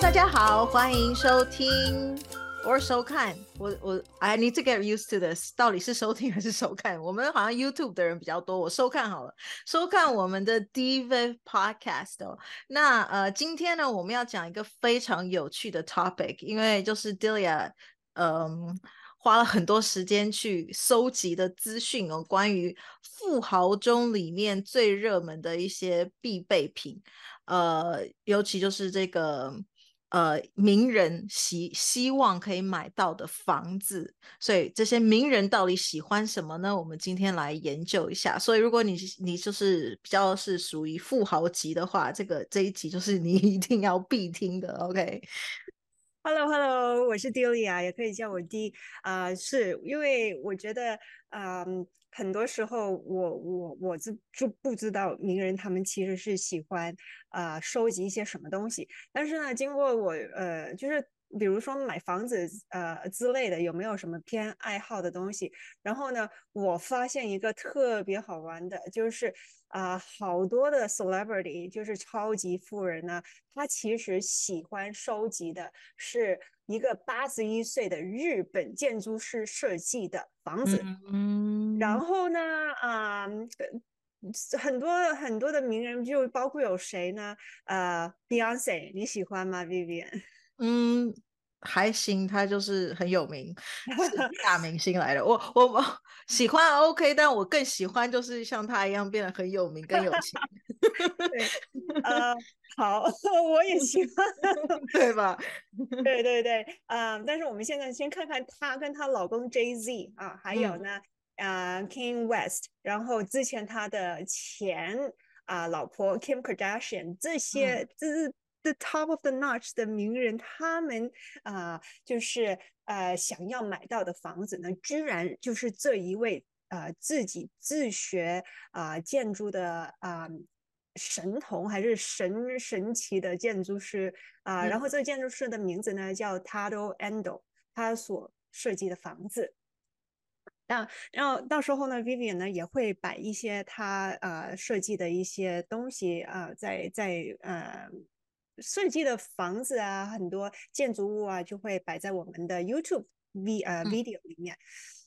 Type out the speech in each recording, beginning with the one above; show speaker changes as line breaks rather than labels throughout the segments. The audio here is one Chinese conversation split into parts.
大家好，欢迎收听或收看。我我 I need to get used to this，到底是收听还是收看？我们好像 YouTube 的人比较多，我收看好了，收看我们的 Diva Podcast 哦。那呃，今天呢，我们要讲一个非常有趣的 topic，因为就是 Dilia，嗯。花了很多时间去搜集的资讯哦，关于富豪中里面最热门的一些必备品，呃，尤其就是这个呃名人希希望可以买到的房子，所以这些名人到底喜欢什么呢？我们今天来研究一下。所以如果你你就是比较是属于富豪级的话，这个这一集就是你 一定要必听的。OK。
Hello，Hello，我是 Dilia，也可以叫我 D 啊，是因为我觉得，嗯，很多时候我我我就就不知道名人他们其实是喜欢啊收集一些什么东西，但是呢，经过我呃，就是比如说买房子呃之类的，有没有什么偏爱好的东西？然后呢，我发现一个特别好玩的，就是。啊，好多的 celebrity 就是超级富人呢，他其实喜欢收集的是一个八十一岁的日本建筑师设计的房子。嗯，然后呢，啊，很多很多的名人就包括有谁呢？呃，Beyonce，你喜欢吗，Vivian？
嗯。还行，他就是很有名，大明星来的。我我我 喜欢 OK，但我更喜欢就是像他一样变得很有名、更有钱。
对，呃，好，我也喜欢，
对吧？
对对对，嗯，但是我们现在先看看她跟她老公 Jay Z 啊，还有呢，呃，King West，然后之前他的前啊老婆 Kim Kardashian，这些这是。The top of the notch 的名人，他们啊，就是呃想要买到的房子呢，居然就是这一位呃自己自学啊建筑的啊神童，还是神神奇的建筑师啊。然后这个建筑师的名字呢叫 Tado Endo，他所设计的房子。那然后到时候呢，Vivian 呢也会摆一些他呃设计的一些东西啊，在在呃。设计的房子啊，很多建筑物啊，就会摆在我们的 YouTube V 呃 video 里面。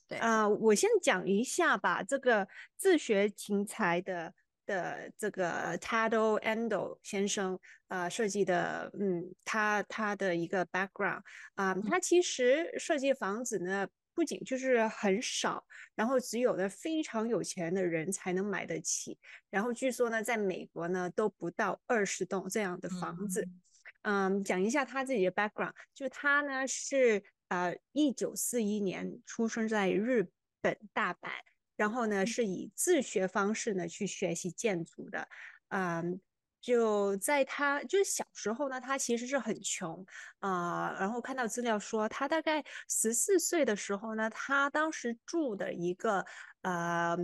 对
啊，我先讲一下吧。这个自学琴才的的这个 Tado Endo 先生啊设计的，嗯，他他的一个 background 啊，他其实设计房子呢。不仅就是很少，然后只有的非常有钱的人才能买得起。然后据说呢，在美国呢都不到二十栋这样的房子。嗯，讲一下他自己的 background，就他呢是呃一九四一年出生在日本大阪，然后呢是以自学方式呢去学习建筑的。嗯。就在他就是小时候呢，他其实是很穷啊。然后看到资料说，他大概十四岁的时候呢，他当时住的一个呃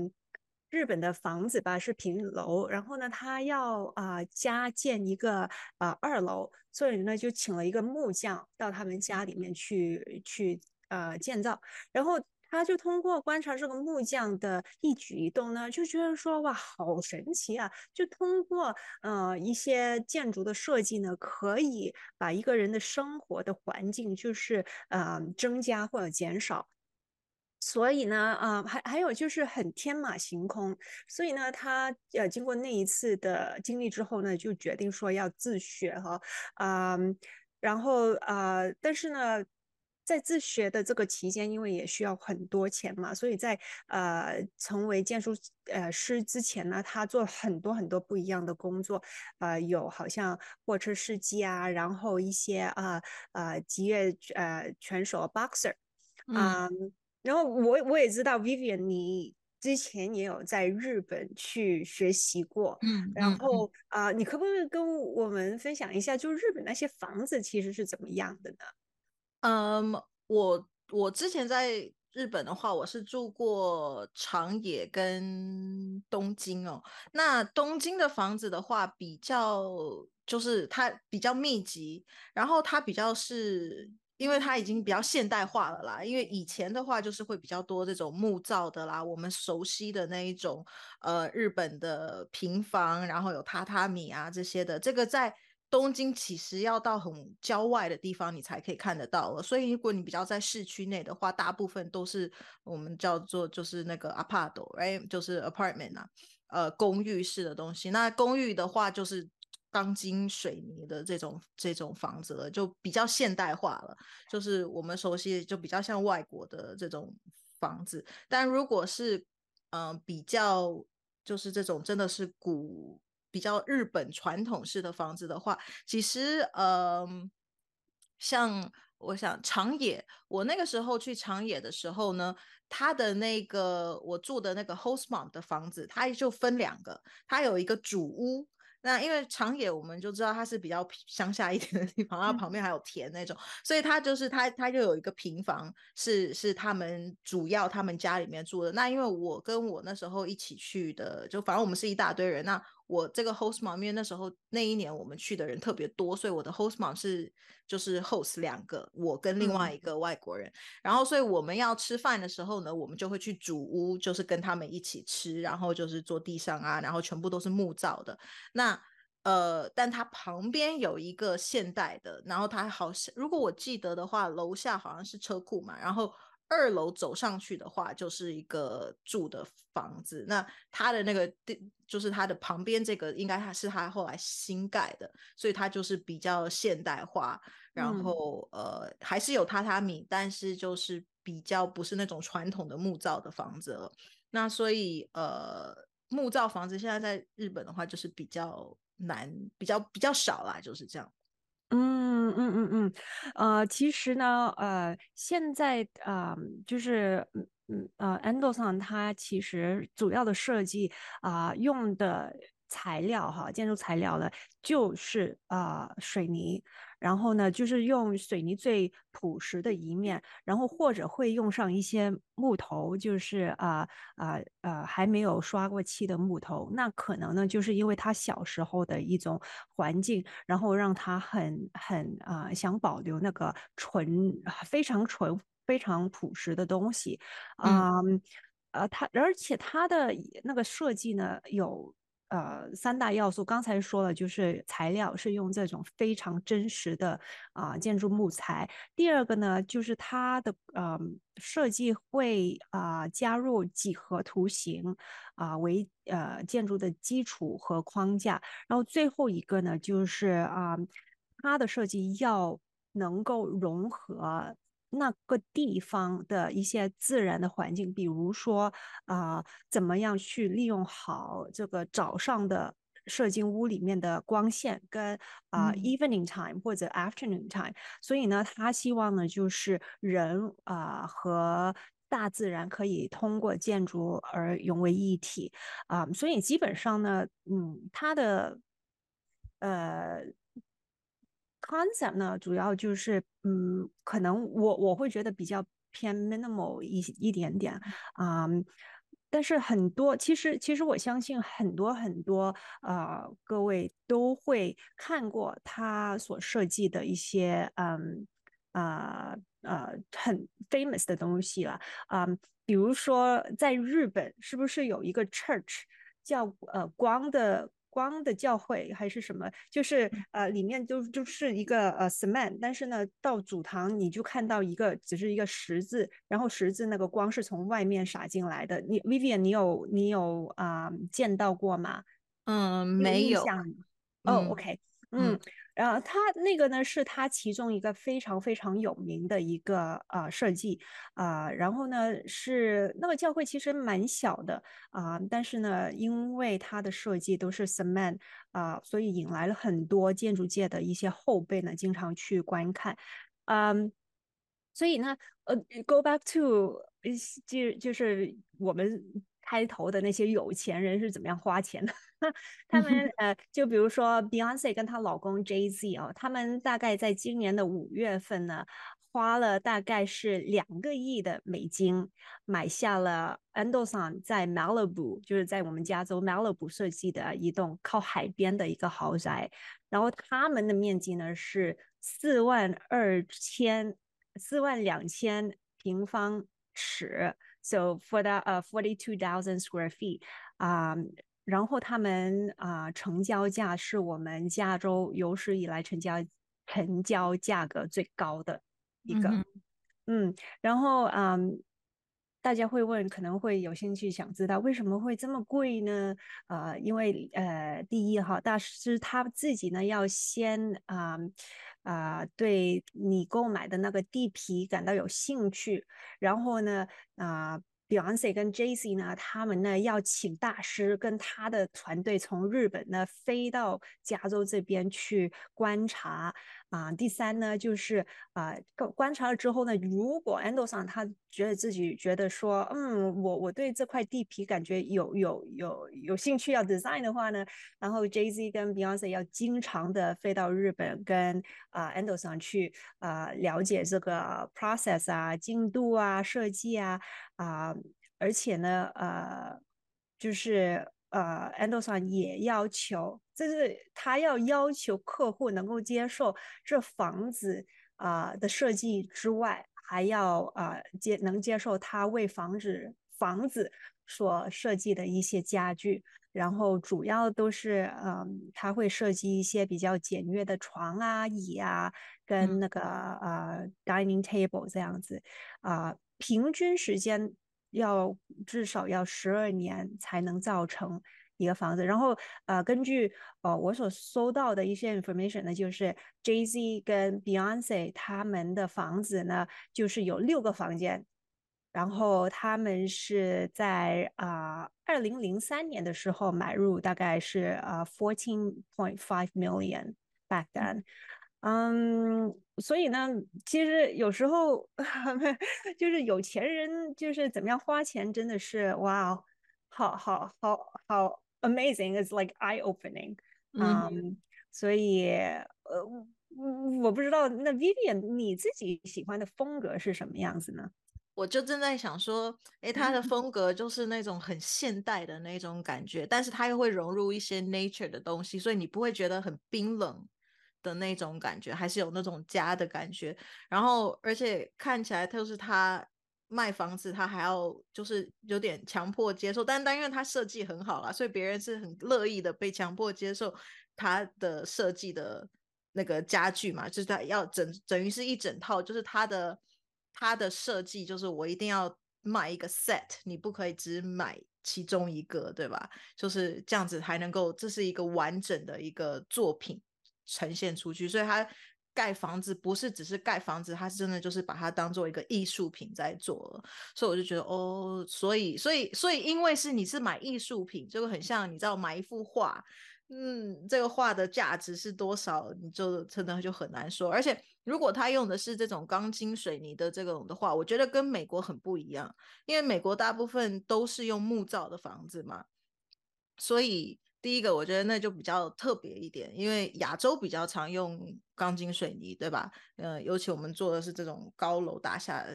日本的房子吧，是平楼。然后呢，他要啊加建一个啊二楼，所以呢就请了一个木匠到他们家里面去去呃建造。然后。他就通过观察这个木匠的一举一动呢，就觉得说哇，好神奇啊！就通过呃一些建筑的设计呢，可以把一个人的生活的环境就是呃增加或者减少。所以呢，啊还还有就是很天马行空。所以呢，他呃经过那一次的经历之后呢，就决定说要自学哈，啊，然后啊，但是呢。在自学的这个期间，因为也需要很多钱嘛，所以在呃成为建筑呃师之前呢，他做很多很多不一样的工作，呃，有好像货车司机啊，然后一些啊啊职业呃拳手 boxer 啊，然后我我也知道 Vivian 你之前也有在日本去学习过，嗯，然后。啊，你可不可以跟我们分享一下，就日本那些房子其实是怎么样的呢？
嗯，我我之前在日本的话，我是住过长野跟东京哦。那东京的房子的话，比较就是它比较密集，然后它比较是因为它已经比较现代化了啦。因为以前的话就是会比较多这种木造的啦，我们熟悉的那一种呃日本的平房，然后有榻榻米啊这些的，这个在。东京其实要到很郊外的地方，你才可以看得到了。所以如果你比较在市区内的话，大部分都是我们叫做就是那个 apart，right，就是 apartment 啊，呃，公寓式的东西。那公寓的话，就是钢筋水泥的这种这种房子了，就比较现代化了，就是我们熟悉，就比较像外国的这种房子。但如果是嗯比较就是这种真的是古。比较日本传统式的房子的话，其实呃，像我想长野，我那个时候去长野的时候呢，它的那个我住的那个 host mom 的房子，它就分两个，它有一个主屋。那因为长野我们就知道它是比较乡下一点的地方，它旁边还有田那种，所以它就是它它就有一个平房是是他们主要他们家里面住的。那因为我跟我那时候一起去的，就反正我们是一大堆人。那我这个 host mom 因为那时候那一年我们去的人特别多，所以我的 host mom 是就是 host 两个，我跟另外一个外国人。然后所以我们要吃饭的时候呢，我们就会去主屋，就是跟他们一起吃，然后就是坐地上啊，然后全部都是木造的。那呃，但它旁边有一个现代的，然后它好像如果我记得的话，楼下好像是车库嘛，然后。二楼走上去的话，就是一个住的房子。那它的那个地，就是它的旁边这个，应该它是它后来新盖的，所以它就是比较现代化。然后呃，还是有榻榻米，但是就是比较不是那种传统的木造的房子了。那所以呃，木造房子现在在日本的话，就是比较难，比较比较少啦，就是这样。
嗯嗯嗯嗯嗯，呃，其实呢，呃，现在啊，就是嗯嗯呃 a n d o s o n 它其实主要的设计啊用的。材料哈，建筑材料呢，就是啊水泥，然后呢就是用水泥最朴实的一面，然后或者会用上一些木头，就是啊啊啊还没有刷过漆的木头，那可能呢就是因为他小时候的一种环境，然后让他很很啊想保留那个纯非常纯非常朴实的东西。啊呃他而且他的那个设计呢有。呃，三大要素刚才说了，就是材料是用这种非常真实的啊建筑木材。第二个呢，就是它的呃设计会啊加入几何图形啊为呃建筑的基础和框架。然后最后一个呢，就是啊它的设计要能够融合。那个地方的一些自然的环境，比如说啊，怎么样去利用好这个早上的射进屋里面的光线，跟啊 evening time 或者 afternoon time。所以呢，他希望呢，就是人啊和大自然可以通过建筑而融为一体啊。所以基本上呢，嗯，他的呃。Concept 呢，主要就是，嗯，可能我我会觉得比较偏 minimal 一一点点啊，但是很多其实其实我相信很多很多呃各位都会看过他所设计的一些嗯啊呃很 famous 的东西了啊，比如说在日本是不是有一个 church 叫呃光的。光的教会还是什么？就是呃，里面就就是一个呃 cement，但是呢，到主堂你就看到一个只是一个十字，然后十字那个光是从外面洒进来的。你 Vivian，你有你有啊见到过吗？
嗯，没有。
哦，OK，嗯。然后它那个呢，是它其中一个非常非常有名的一个呃设计啊。然后呢，是那个教会其实蛮小的啊，但是呢，因为它的设计都是 cement 啊，所以引来了很多建筑界的一些后辈呢，经常去观看。嗯，所以呢，呃，go back to 就就是我们。开头的那些有钱人是怎么样花钱的？他们 呃，就比如说 Beyonce 跟她老公 Jay Z 哦，他们大概在今年的五月份呢，花了大概是两个亿的美金买下了 Anderson 在 Malibu，就是在我们加州 Malibu 设计的一栋靠海边的一个豪宅，然后他们的面积呢是四万二千四万两千平方尺。So for that, uh, forty-two thousand square feet. Um, 然后他们啊成交价是我们加州有史以来成交成交价格最高的一个，嗯，然后嗯。大家会问，可能会有兴趣想知道为什么会这么贵呢？呃，因为呃，第一哈，大师他自己呢要先啊啊对你购买的那个地皮感到有兴趣，然后呢啊。Beyonce 跟 Jay-Z 呢，他们呢要请大师跟他的团队从日本呢飞到加州这边去观察啊。第三呢，就是啊，观察了之后呢，如果 Anderson 他觉得自己觉得说，嗯，我我对这块地皮感觉有有有有兴趣要 design 的话呢，然后 Jay-Z 跟 Beyonce 要经常的飞到日本跟啊 Anderson 去啊了解这个 process 啊进度啊设计啊。啊，而且呢，呃，就是呃，Anderson 也要求，就是他要要求客户能够接受这房子啊的设计之外，还要啊接能接受他为房子房子所设计的一些家具，然后主要都是嗯，他会设计一些比较简约的床啊、椅啊，跟那个呃 dining table 这样子啊。平均时间要至少要十二年才能造成一个房子。然后，呃，根据呃我所搜到的一些 information 呢，就是 Jay Z 跟 Beyonce 他们的房子呢，就是有六个房间。然后他们是在啊二零零三年的时候买入，大概是啊 fourteen point five million back then。嗯，所以呢，其实有时候 就是有钱人就是怎么样花钱，真的是哇，好好好好 amazing，is like eye opening。嗯，所以呃，我不知道那 Vivian 你自己喜欢的风格是什么样子呢？
我就正在想说，诶，他的 风格就是那种很现代的那种感觉，但是他又会融入一些 nature 的东西，所以你不会觉得很冰冷。的那种感觉，还是有那种家的感觉。然后，而且看起来就是他卖房子，他还要就是有点强迫接受。但但因为他设计很好啦，所以别人是很乐意的被强迫接受他的设计的那个家具嘛。就是他要整等于是一整套，就是他的他的设计就是我一定要买一个 set，你不可以只买其中一个，对吧？就是这样子才能够，这是一个完整的一个作品。呈现出去，所以他盖房子不是只是盖房子，他是真的就是把它当做一个艺术品在做了。所以我就觉得哦，所以所以所以，因为是你是买艺术品，就很像你知道买一幅画，嗯，这个画的价值是多少，你就真的就很难说。而且如果他用的是这种钢筋水泥的这种的话，我觉得跟美国很不一样，因为美国大部分都是用木造的房子嘛，所以。第一个，我觉得那就比较特别一点，因为亚洲比较常用钢筋水泥，对吧？呃，尤其我们做的是这种高楼大厦，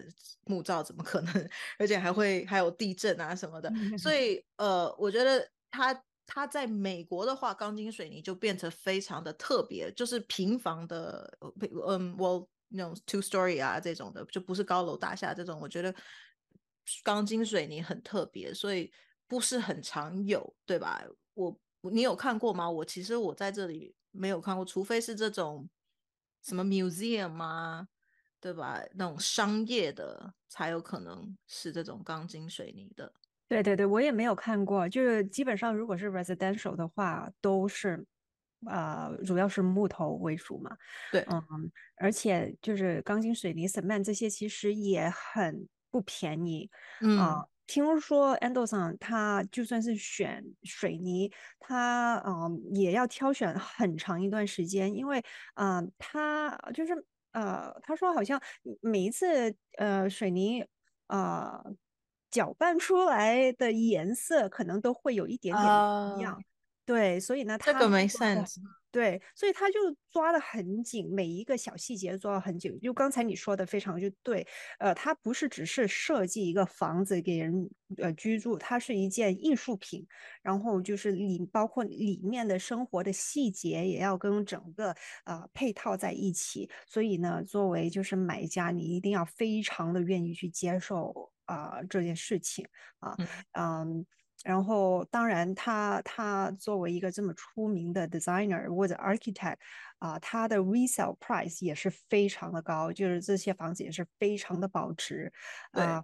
木造怎么可能？而且还会还有地震啊什么的，所 以呃，我觉得它它在美国的话，钢筋水泥就变成非常的特别，就是平房的，嗯，我那种 two story 啊这种的，就不是高楼大厦这种，我觉得钢筋水泥很特别，所以不是很常有，对吧？我。你有看过吗？我其实我在这里没有看过，除非是这种什么 museum 啊？对吧？那种商业的才有可能是这种钢筋水泥的。
对对对，我也没有看过。就是基本上如果是 residential 的话，都是呃，主要是木头为主嘛。
对，
嗯，而且就是钢筋水泥、cement 这些其实也很不便宜。
嗯。
听说 Anderson 他就算是选水泥，他嗯也要挑选很长一段时间，因为嗯他就是呃他说好像每一次呃水泥呃搅拌出来的颜色可能都会有一点点不一样，对，所以呢他
这个没 sense。
对，所以他就抓得很紧，每一个小细节抓得很紧。就刚才你说的非常就对，呃，它不是只是设计一个房子给人呃居住，它是一件艺术品。然后就是里包括里面的生活的细节也要跟整个呃配套在一起。所以呢，作为就是买家，你一定要非常的愿意去接受啊这件事情啊，嗯。然后，当然，他他作为一个这么出名的 designer 或者 architect 啊，他的 resale price 也是非常的高，就是这些房子也是非常的保值啊。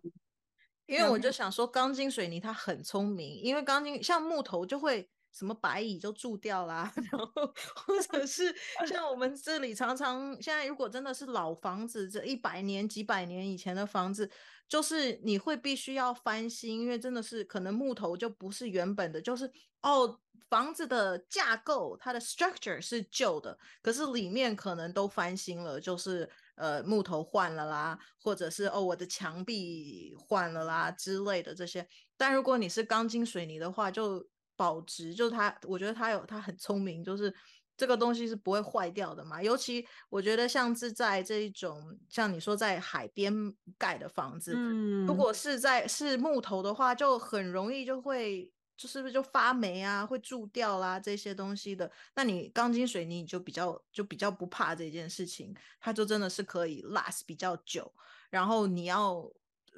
因为我就想说，钢筋水泥它很聪明，因为钢筋像木头就会。什么白蚁就蛀掉啦，然后或者是 像我们这里常常现在，如果真的是老房子，这一百年、几百年以前的房子，就是你会必须要翻新，因为真的是可能木头就不是原本的，就是哦，房子的架构它的 structure 是旧的，可是里面可能都翻新了，就是呃木头换了啦，或者是哦我的墙壁换了啦之类的这些。但如果你是钢筋水泥的话，就保值就是它，我觉得它有它很聪明，就是这个东西是不会坏掉的嘛。尤其我觉得像是在这一种像你说在海边盖的房子，嗯，如果是在是木头的话，就很容易就会就是不是就发霉啊，会蛀掉啦这些东西的。那你钢筋水泥你就比较就比较不怕这件事情，它就真的是可以 last 比较久。然后你要。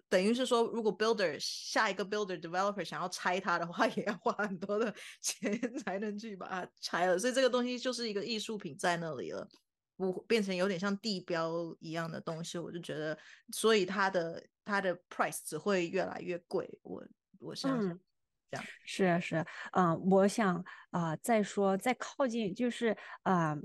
等于是说，如果 builder 下一个 builder developer 想要拆它的话，也要花很多的 钱才能去把它拆了。所以这个东西就是一个艺术品在那里了，不变成有点像地标一样的东西。我就觉得，所以它的它的 price 只会越来越贵。我我相信这样
是啊是，嗯，我想啊，再说再靠近就是啊。呃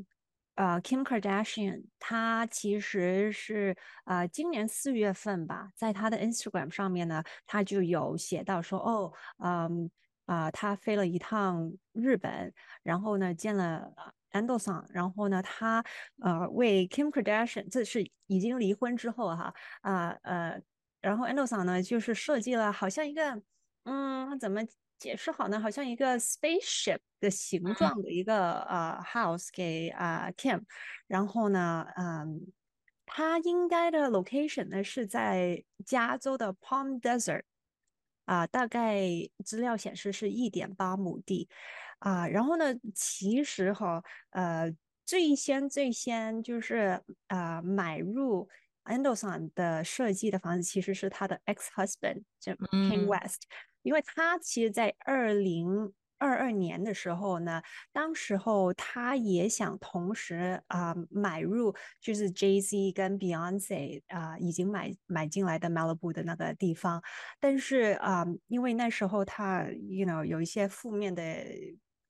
呃，Kim Kardashian，她其实是呃今年四月份吧，在她的 Instagram 上面呢，她就有写到说，哦，嗯啊，她飞了一趟日本，然后呢见了 Anderson，然后呢，她呃为 Kim Kardashian，这是已经离婚之后哈，啊呃，然后 Endo 桑呢就是设计了好像一个，嗯，怎么？解释好呢，好像一个 spaceship 的形状的一个呃 house 给啊 Kim，然后呢，嗯，它应该的 location 呢是在加州的 Palm Desert，啊，大概资料显示是一点八亩地，啊，然后呢，其实哈，呃，最先最先就是呃买入 Anderson 的设计的房子其实是他的 ex husband，就 King West。因为他其实，在二零二二年的时候呢，当时候他也想同时啊买入，就是 Jay Z 跟 Beyonce 啊已经买买进来的 Malibu 的那个地方，但是啊，因为那时候他，you know，有一些负面的，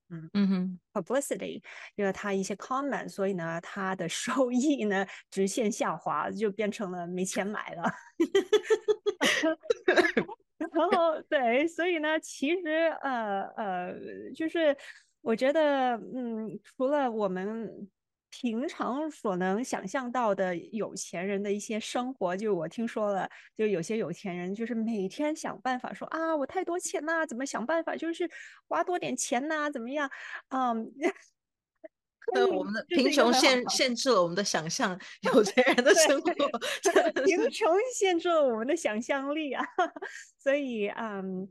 嗯嗯哼，publicity，因为他一些 comment，所以呢，他的 收益呢直线下滑，就变成了没钱买了。然后对，所以呢，其实呃呃，就是我觉得，嗯，除了我们平常所能想象到的有钱人的一些生活，就我听说了，就有些有钱人就是每天想办法说啊，我太多钱啦，怎么想办法就是花多点钱呐，怎么样？嗯。
对，我们的贫穷限限制了我们的想象，有钱人的生活，
贫穷限制了我们的想象力啊。所以，嗯，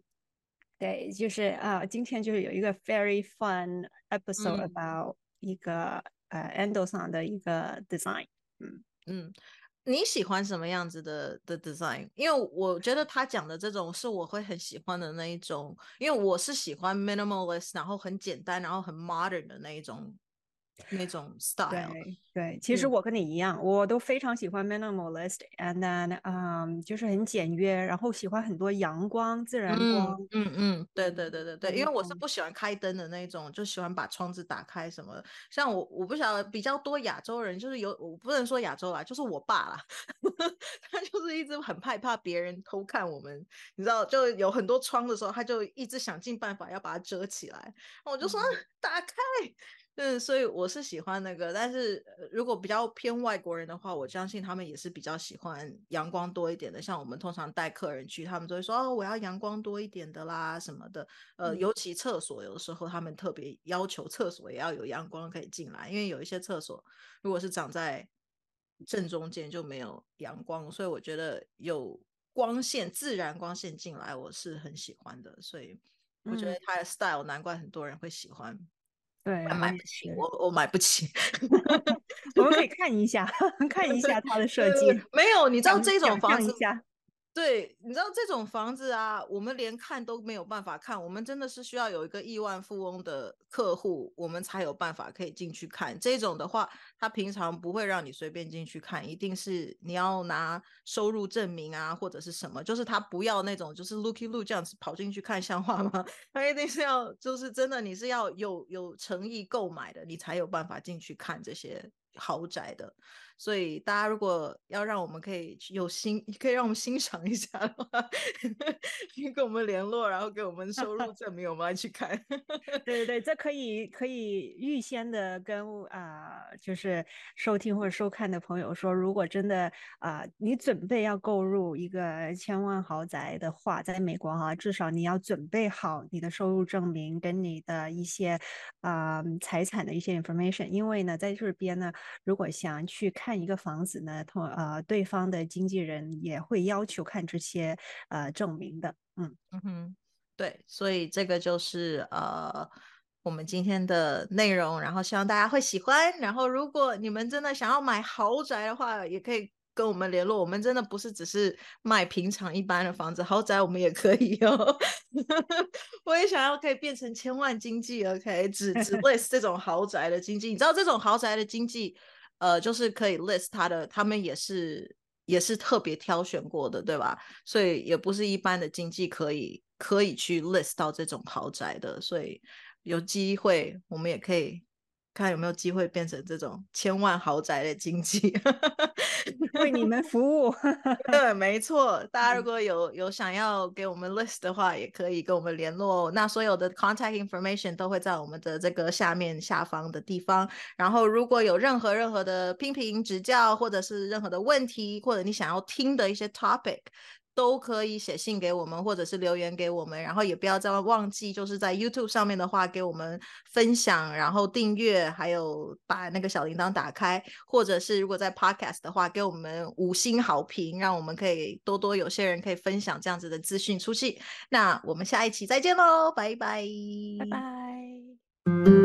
对，就是啊，今天就是有一个 very fun episode about 一个呃 Anderson 的一个 design。
嗯嗯，你喜欢什么样子的的 design？因为我觉得他讲的这种是我会很喜欢的那一种，因为我是喜欢 minimalist，然后很简单，然后很 modern 的那一种。那种 style，
对对，其实我跟你一样，我都非常喜欢 minimalist，and then，嗯，就是很简约，然后喜欢很多阳光、自然光。
嗯嗯，对对对对对，因为我是不喜欢开灯的那种，就喜欢把窗子打开什么。像我，我不晓得比较多亚洲人，就是有我不能说亚洲啦，就是我爸啦，他就是一直很害怕别人偷看我们，你知道，就有很多窗的时候，他就一直想尽办法要把它遮起来，我就说打开。嗯，所以我是喜欢那个，但是如果比较偏外国人的话，我相信他们也是比较喜欢阳光多一点的。像我们通常带客人去，他们都会说哦，我要阳光多一点的啦什么的。呃，尤其厕所有的时候，他们特别要求厕所也要有阳光可以进来，因为有一些厕所如果是长在正中间就没有阳光，所以我觉得有光线、自然光线进来，我是很喜欢的。所以我觉得他的 style 难怪很多人会喜欢。
对，
买不起，我我买不起。
我们可以看一下，看 一下它的设计。
没有，你知道这种房子，对，你知道这种房子啊，我们连看都没有办法看，我们真的是需要有一个亿万富翁的客户，我们才有办法可以进去看。这种的话，他平常不会让你随便进去看，一定是你要拿收入证明啊，或者是什么，就是他不要那种就是 looky look 这样子跑进去看像话吗？他一定是要就是真的，你是要有有诚意购买的，你才有办法进去看这些豪宅的。所以大家如果要让我们可以有欣，可以让我们欣赏一下的话，请跟我们联络，然后给我们收入证明，我们来去看。
对对对，这可以可以预先的跟啊，就是收听或者收看的朋友说，如果真的啊，你准备要购入一个千万豪宅的话，在美国哈，至少你要准备好你的收入证明跟你的一些啊财产的一些 information，因为呢，在这边呢，如果想去看。一个房子呢，同呃对方的经纪人也会要求看这些呃证明的，
嗯嗯哼，对，所以这个就是呃我们今天的内容，然后希望大家会喜欢。然后如果你们真的想要买豪宅的话，也可以跟我们联络。我们真的不是只是卖平常一般的房子，豪宅我们也可以哦。我也想要可以变成千万经济，OK，只只 list 这种豪宅的经济。你知道这种豪宅的经济？呃，就是可以 list 他的，他们也是也是特别挑选过的，对吧？所以也不是一般的经济可以可以去 list 到这种豪宅的，所以有机会我们也可以。看有没有机会变成这种千万豪宅的经济，
为你们服务。
对，没错。大家如果有有想要给我们 list 的话，也可以跟我们联络。那所有的 contact information 都会在我们的这个下面下方的地方。然后如果有任何任何的批评指教，或者是任何的问题，或者你想要听的一些 topic。都可以写信给我们，或者是留言给我们，然后也不要再忘记，就是在 YouTube 上面的话，给我们分享，然后订阅，还有把那个小铃铛打开，或者是如果在 Podcast 的话，给我们五星好评，让我们可以多多有些人可以分享这样子的资讯出去。那我们下一期再见喽，拜拜，
拜拜。